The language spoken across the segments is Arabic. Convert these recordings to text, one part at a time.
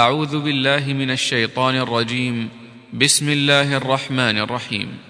أعوذ بالله من الشيطان الرجيم. بسم الله الرحمن الرحيم.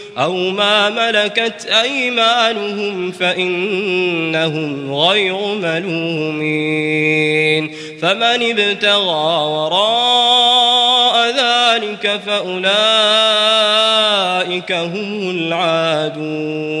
أو ما ملكت أيمانهم فإنهم غير ملومين. فمن ابتغى وراء ذلك فأولئك هم العادون.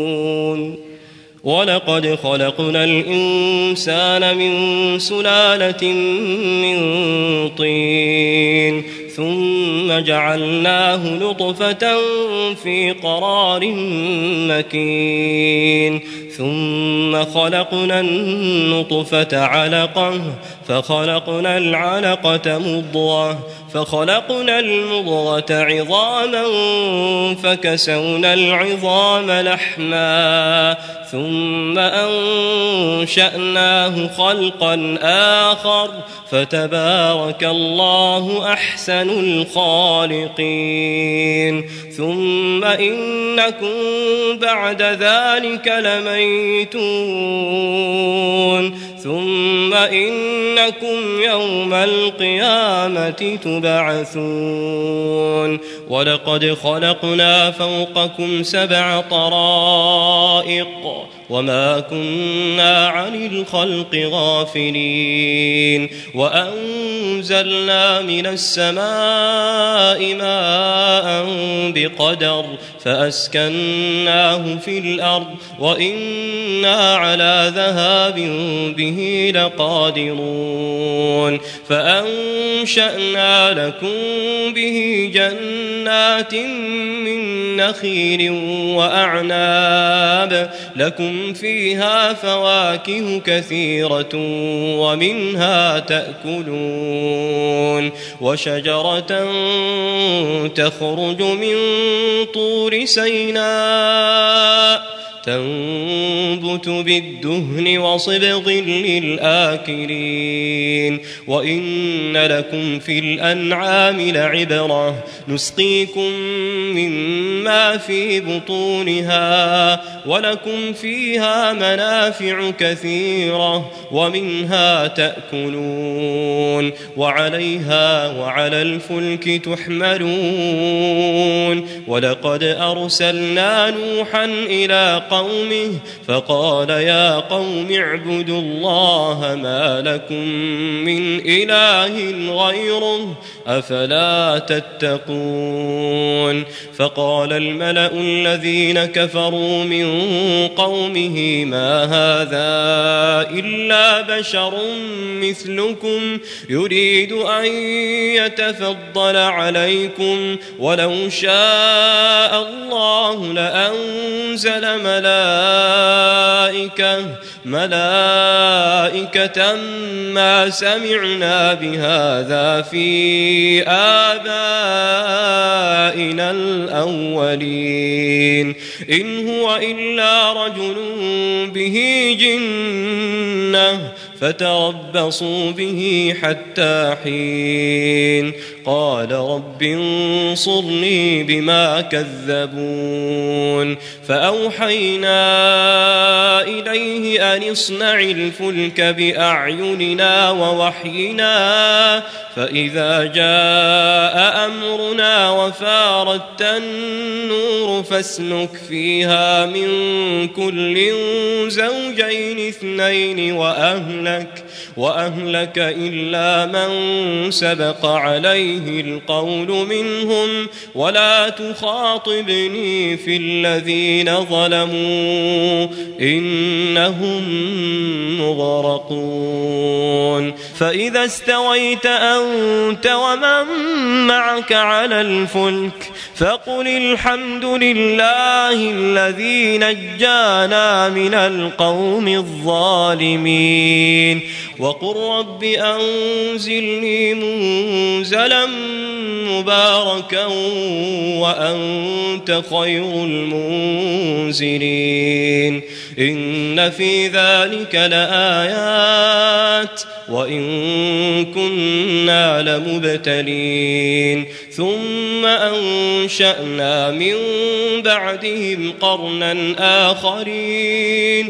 ولقد خلقنا الإنسان من سلالة من طين ثم جعلناه نطفة في قرار مكين ثم خلقنا النطفة علقة فخلقنا العلقة مضغة فخلقنا المضغة عظاما فكسونا العظام لحما ثم أنشأناه خلقا آخر فتبارك الله أحسن الخالقين. ثم إنكم بعد ذلك لميتون. ثم إنكم يوم القيامة تبعثون. ولقد خلقنا فوقكم سبع طرائق وما كنا عن الخلق غافلين وأنزلنا من السماء ماء بقدر فأسكناه في الأرض وإنا على ذهاب به لقادرون فأنشأنا لكم به جنات من نخيل وأعناب لكم فيها فواكه كثيرة ومنها تأكلون وشجرة تخرج من طور سيناء تنبت بالدهن وصبغ للآكلين وإن لكم في الأنعام لعبرة نسقيكم مما في بطونها ولكم فيها منافع كثيرة ومنها تأكلون وعليها وعلى الفلك تحملون ولقد أرسلنا نوحا إلى قومه فقال يا قوم اعبدوا الله ما لكم من إله غيره أفلا تتقون فقال الملأ الذين كفروا من قومه ما هذا إلا بشر مثلكم يريد أن يتفضل عليكم ولو شاء الله لأنزل ملائكة ملائكة ما سمعنا بهذا في آبائنا الأولين. إن هو إلا رجل به جنة فتربصوا به حتى حين. قال رب انصرني بما كذبون فأوحينا إليه أن اصنع الفلك بأعيننا ووحينا فإذا جاء أمرنا وفاردت النور فاسلك فيها من كل زوجين اثنين وأهلك وأهلك إلا من سبق عليه القول منهم ولا تخاطبني في الذين ظلموا إنهم مغرقون. فإذا استويت أنت ومن معك على الفلك فقل الحمد لله الذي نجانا من القوم الظالمين. وقل رب أنزلني منزلا مباركا وأنت خير المنزلين. إن في ذلك لآيات وإن كنا لمبتلين. ثم أنشأنا من بعدهم قرنا آخرين.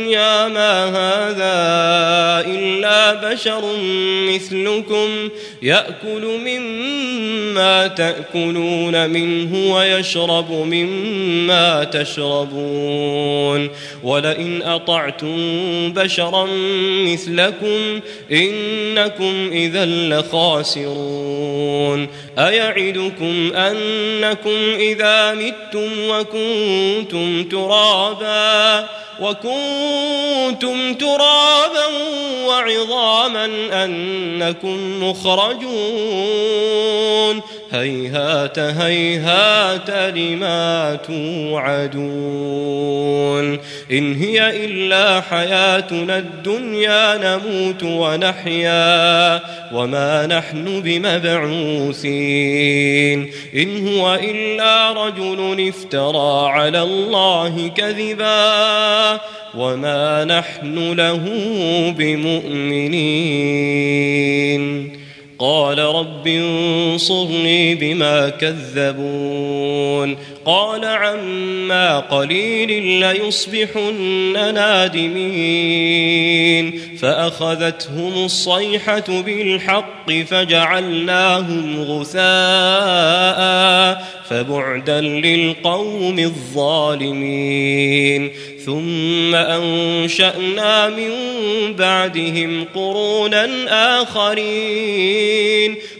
ما هذا إلا بشر مثلكم يأكل مما تأكلون منه ويشرب مما تشربون ولئن أطعتم بشرا مثلكم إنكم إذا لخاسرون أيعدكم أنكم إذا متم وكنتم ترابا وكنتم ترابا وعظاما أنكم مخرجون هيهات هيهات لما توعدون إن هي إلا حياتنا الدنيا نموت ونحيا وما نحن بمبعوثين إن هو إلا رجل افترى على الله كذبا وما نحن له بمؤمنين قال رب انصرني بما كذبون قال عما قليل ليصبحن نادمين فأخذتهم الصيحة بالحق فجعلناهم غثاء فبعدا للقوم الظالمين ثم أنشأنا من بعدهم قرونا آخرين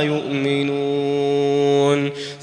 يؤمنون.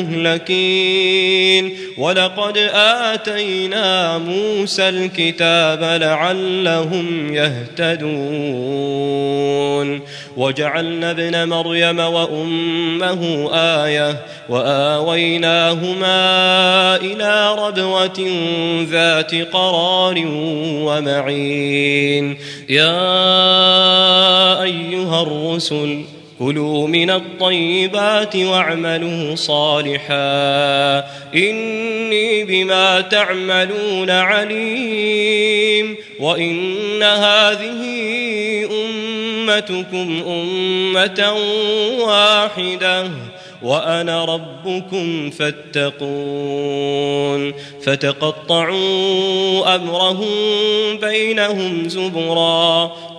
المهلكين. ولقد آتينا موسى الكتاب لعلهم يهتدون. وجعلنا ابن مريم وأمه آية وآويناهما إلى ربوة ذات قرار ومعين. يا أيها الرسل كلوا من الطيبات واعملوا صالحا. إني بما تعملون عليم. وإن هذه أمتكم أمة واحدة وأنا ربكم فاتقون. فتقطعوا أمرهم بينهم زبرا.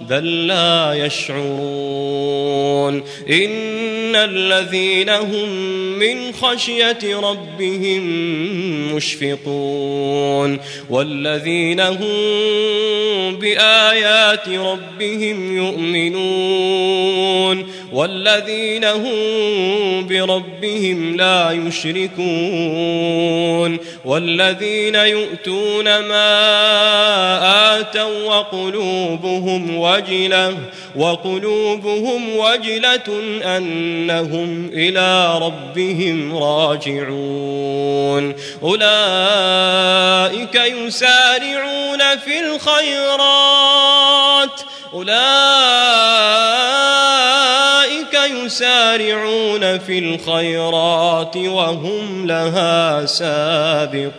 بل لا يشعرون إن الذين هم من خشية ربهم مشفقون والذين هم بآيات ربهم يؤمنون والذين هم بربهم لا يشركون والذين يؤتون ما آتوا وقلوبهم وجلة وقلوبهم وجلة أنهم إلى ربهم راجعون أولئك يسارعون في الخيرات أولئك يسارعون في الخيرات وهم لها سابقون.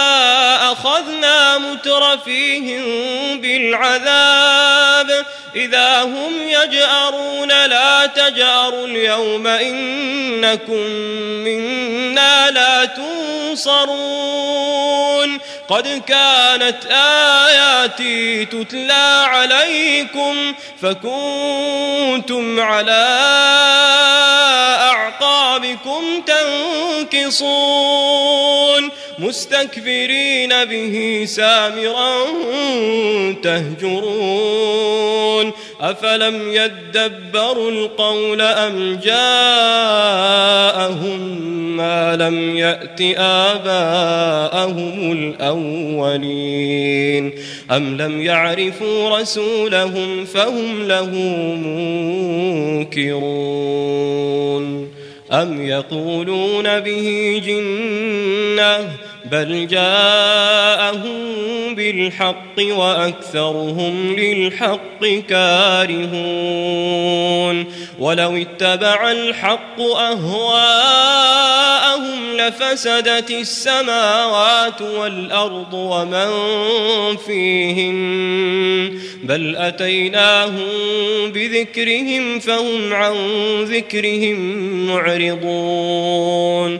أخذنا مترفيهم بالعذاب. إذا هم يجأرون لا تجأروا اليوم إنكم منا لا تنصرون. قد كانت آياتي تتلى عليكم فكنتم على أعقابكم تنكصون مستكبرين به سامرا تهجرون أفلم يدبروا القول أم جاءهم ما لم يأت آباءهم الأولين أم لم يعرفوا رسولهم فهم له منكرون أم يقولون به جنة بل جاءهم بالحق وأكثرهم للحق كارهون ولو اتبع الحق أهواءهم لفسدت السماوات والأرض ومن فيهن بل أتيناهم بذكرهم فهم عن ذكرهم معرضون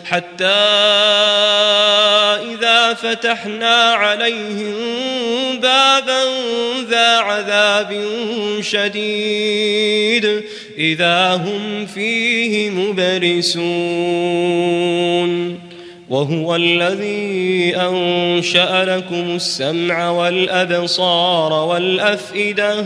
حتى إذا فتحنا عليهم بابا ذا عذاب شديد إذا هم فيه مبلسون وهو الذي أنشأ لكم السمع والأبصار والأفئدة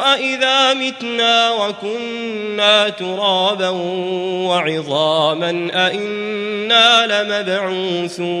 أإذا متنا وكنا ترابا وعظاما أإنا لمبعوثون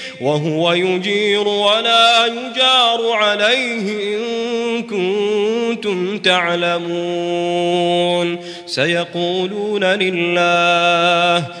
وهو يجير ولا يجار عليه إن كنتم تعلمون. سيقولون لله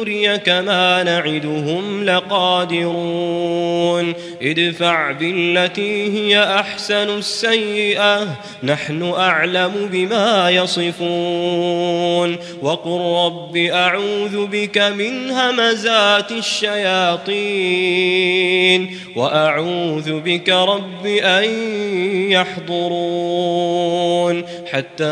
نريك ما نعدهم لقادرون. ادفع بالتي هي أحسن السيئة نحن أعلم بما يصفون. وقل رب أعوذ بك من همزات الشياطين وأعوذ بك رب أن يحضرون. حتى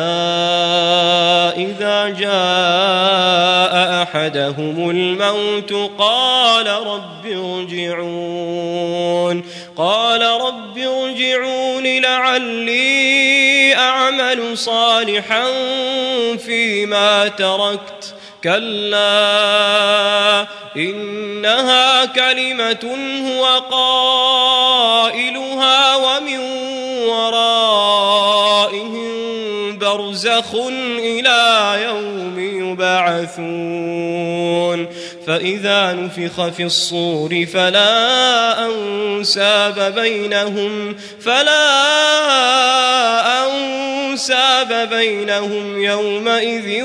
إذا جاء أحدهم الموت قال رب ارجعون قال رب ارجعون لعلي أعمل صالحا فيما تركت كلا إنها كلمة هو قائلها ومن ورائهم برزخ إلى يوم يبعثون فإذا نفخ في الصور فلا أنساب بينهم فلا أنساب بينهم يومئذ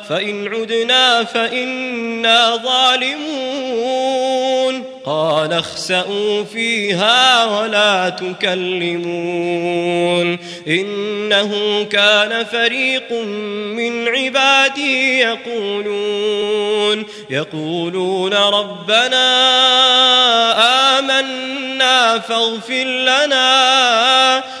فإن عدنا فإنا ظالمون. قال اخسأوا فيها ولا تكلمون. إنه كان فريق من عبادي يقولون يقولون ربنا آمنا فاغفر لنا.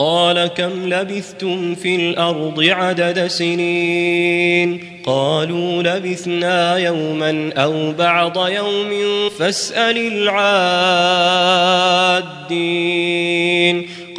قال كم لبثتم في الأرض عدد سنين قالوا لبثنا يوما أو بعض يوم فاسأل العادين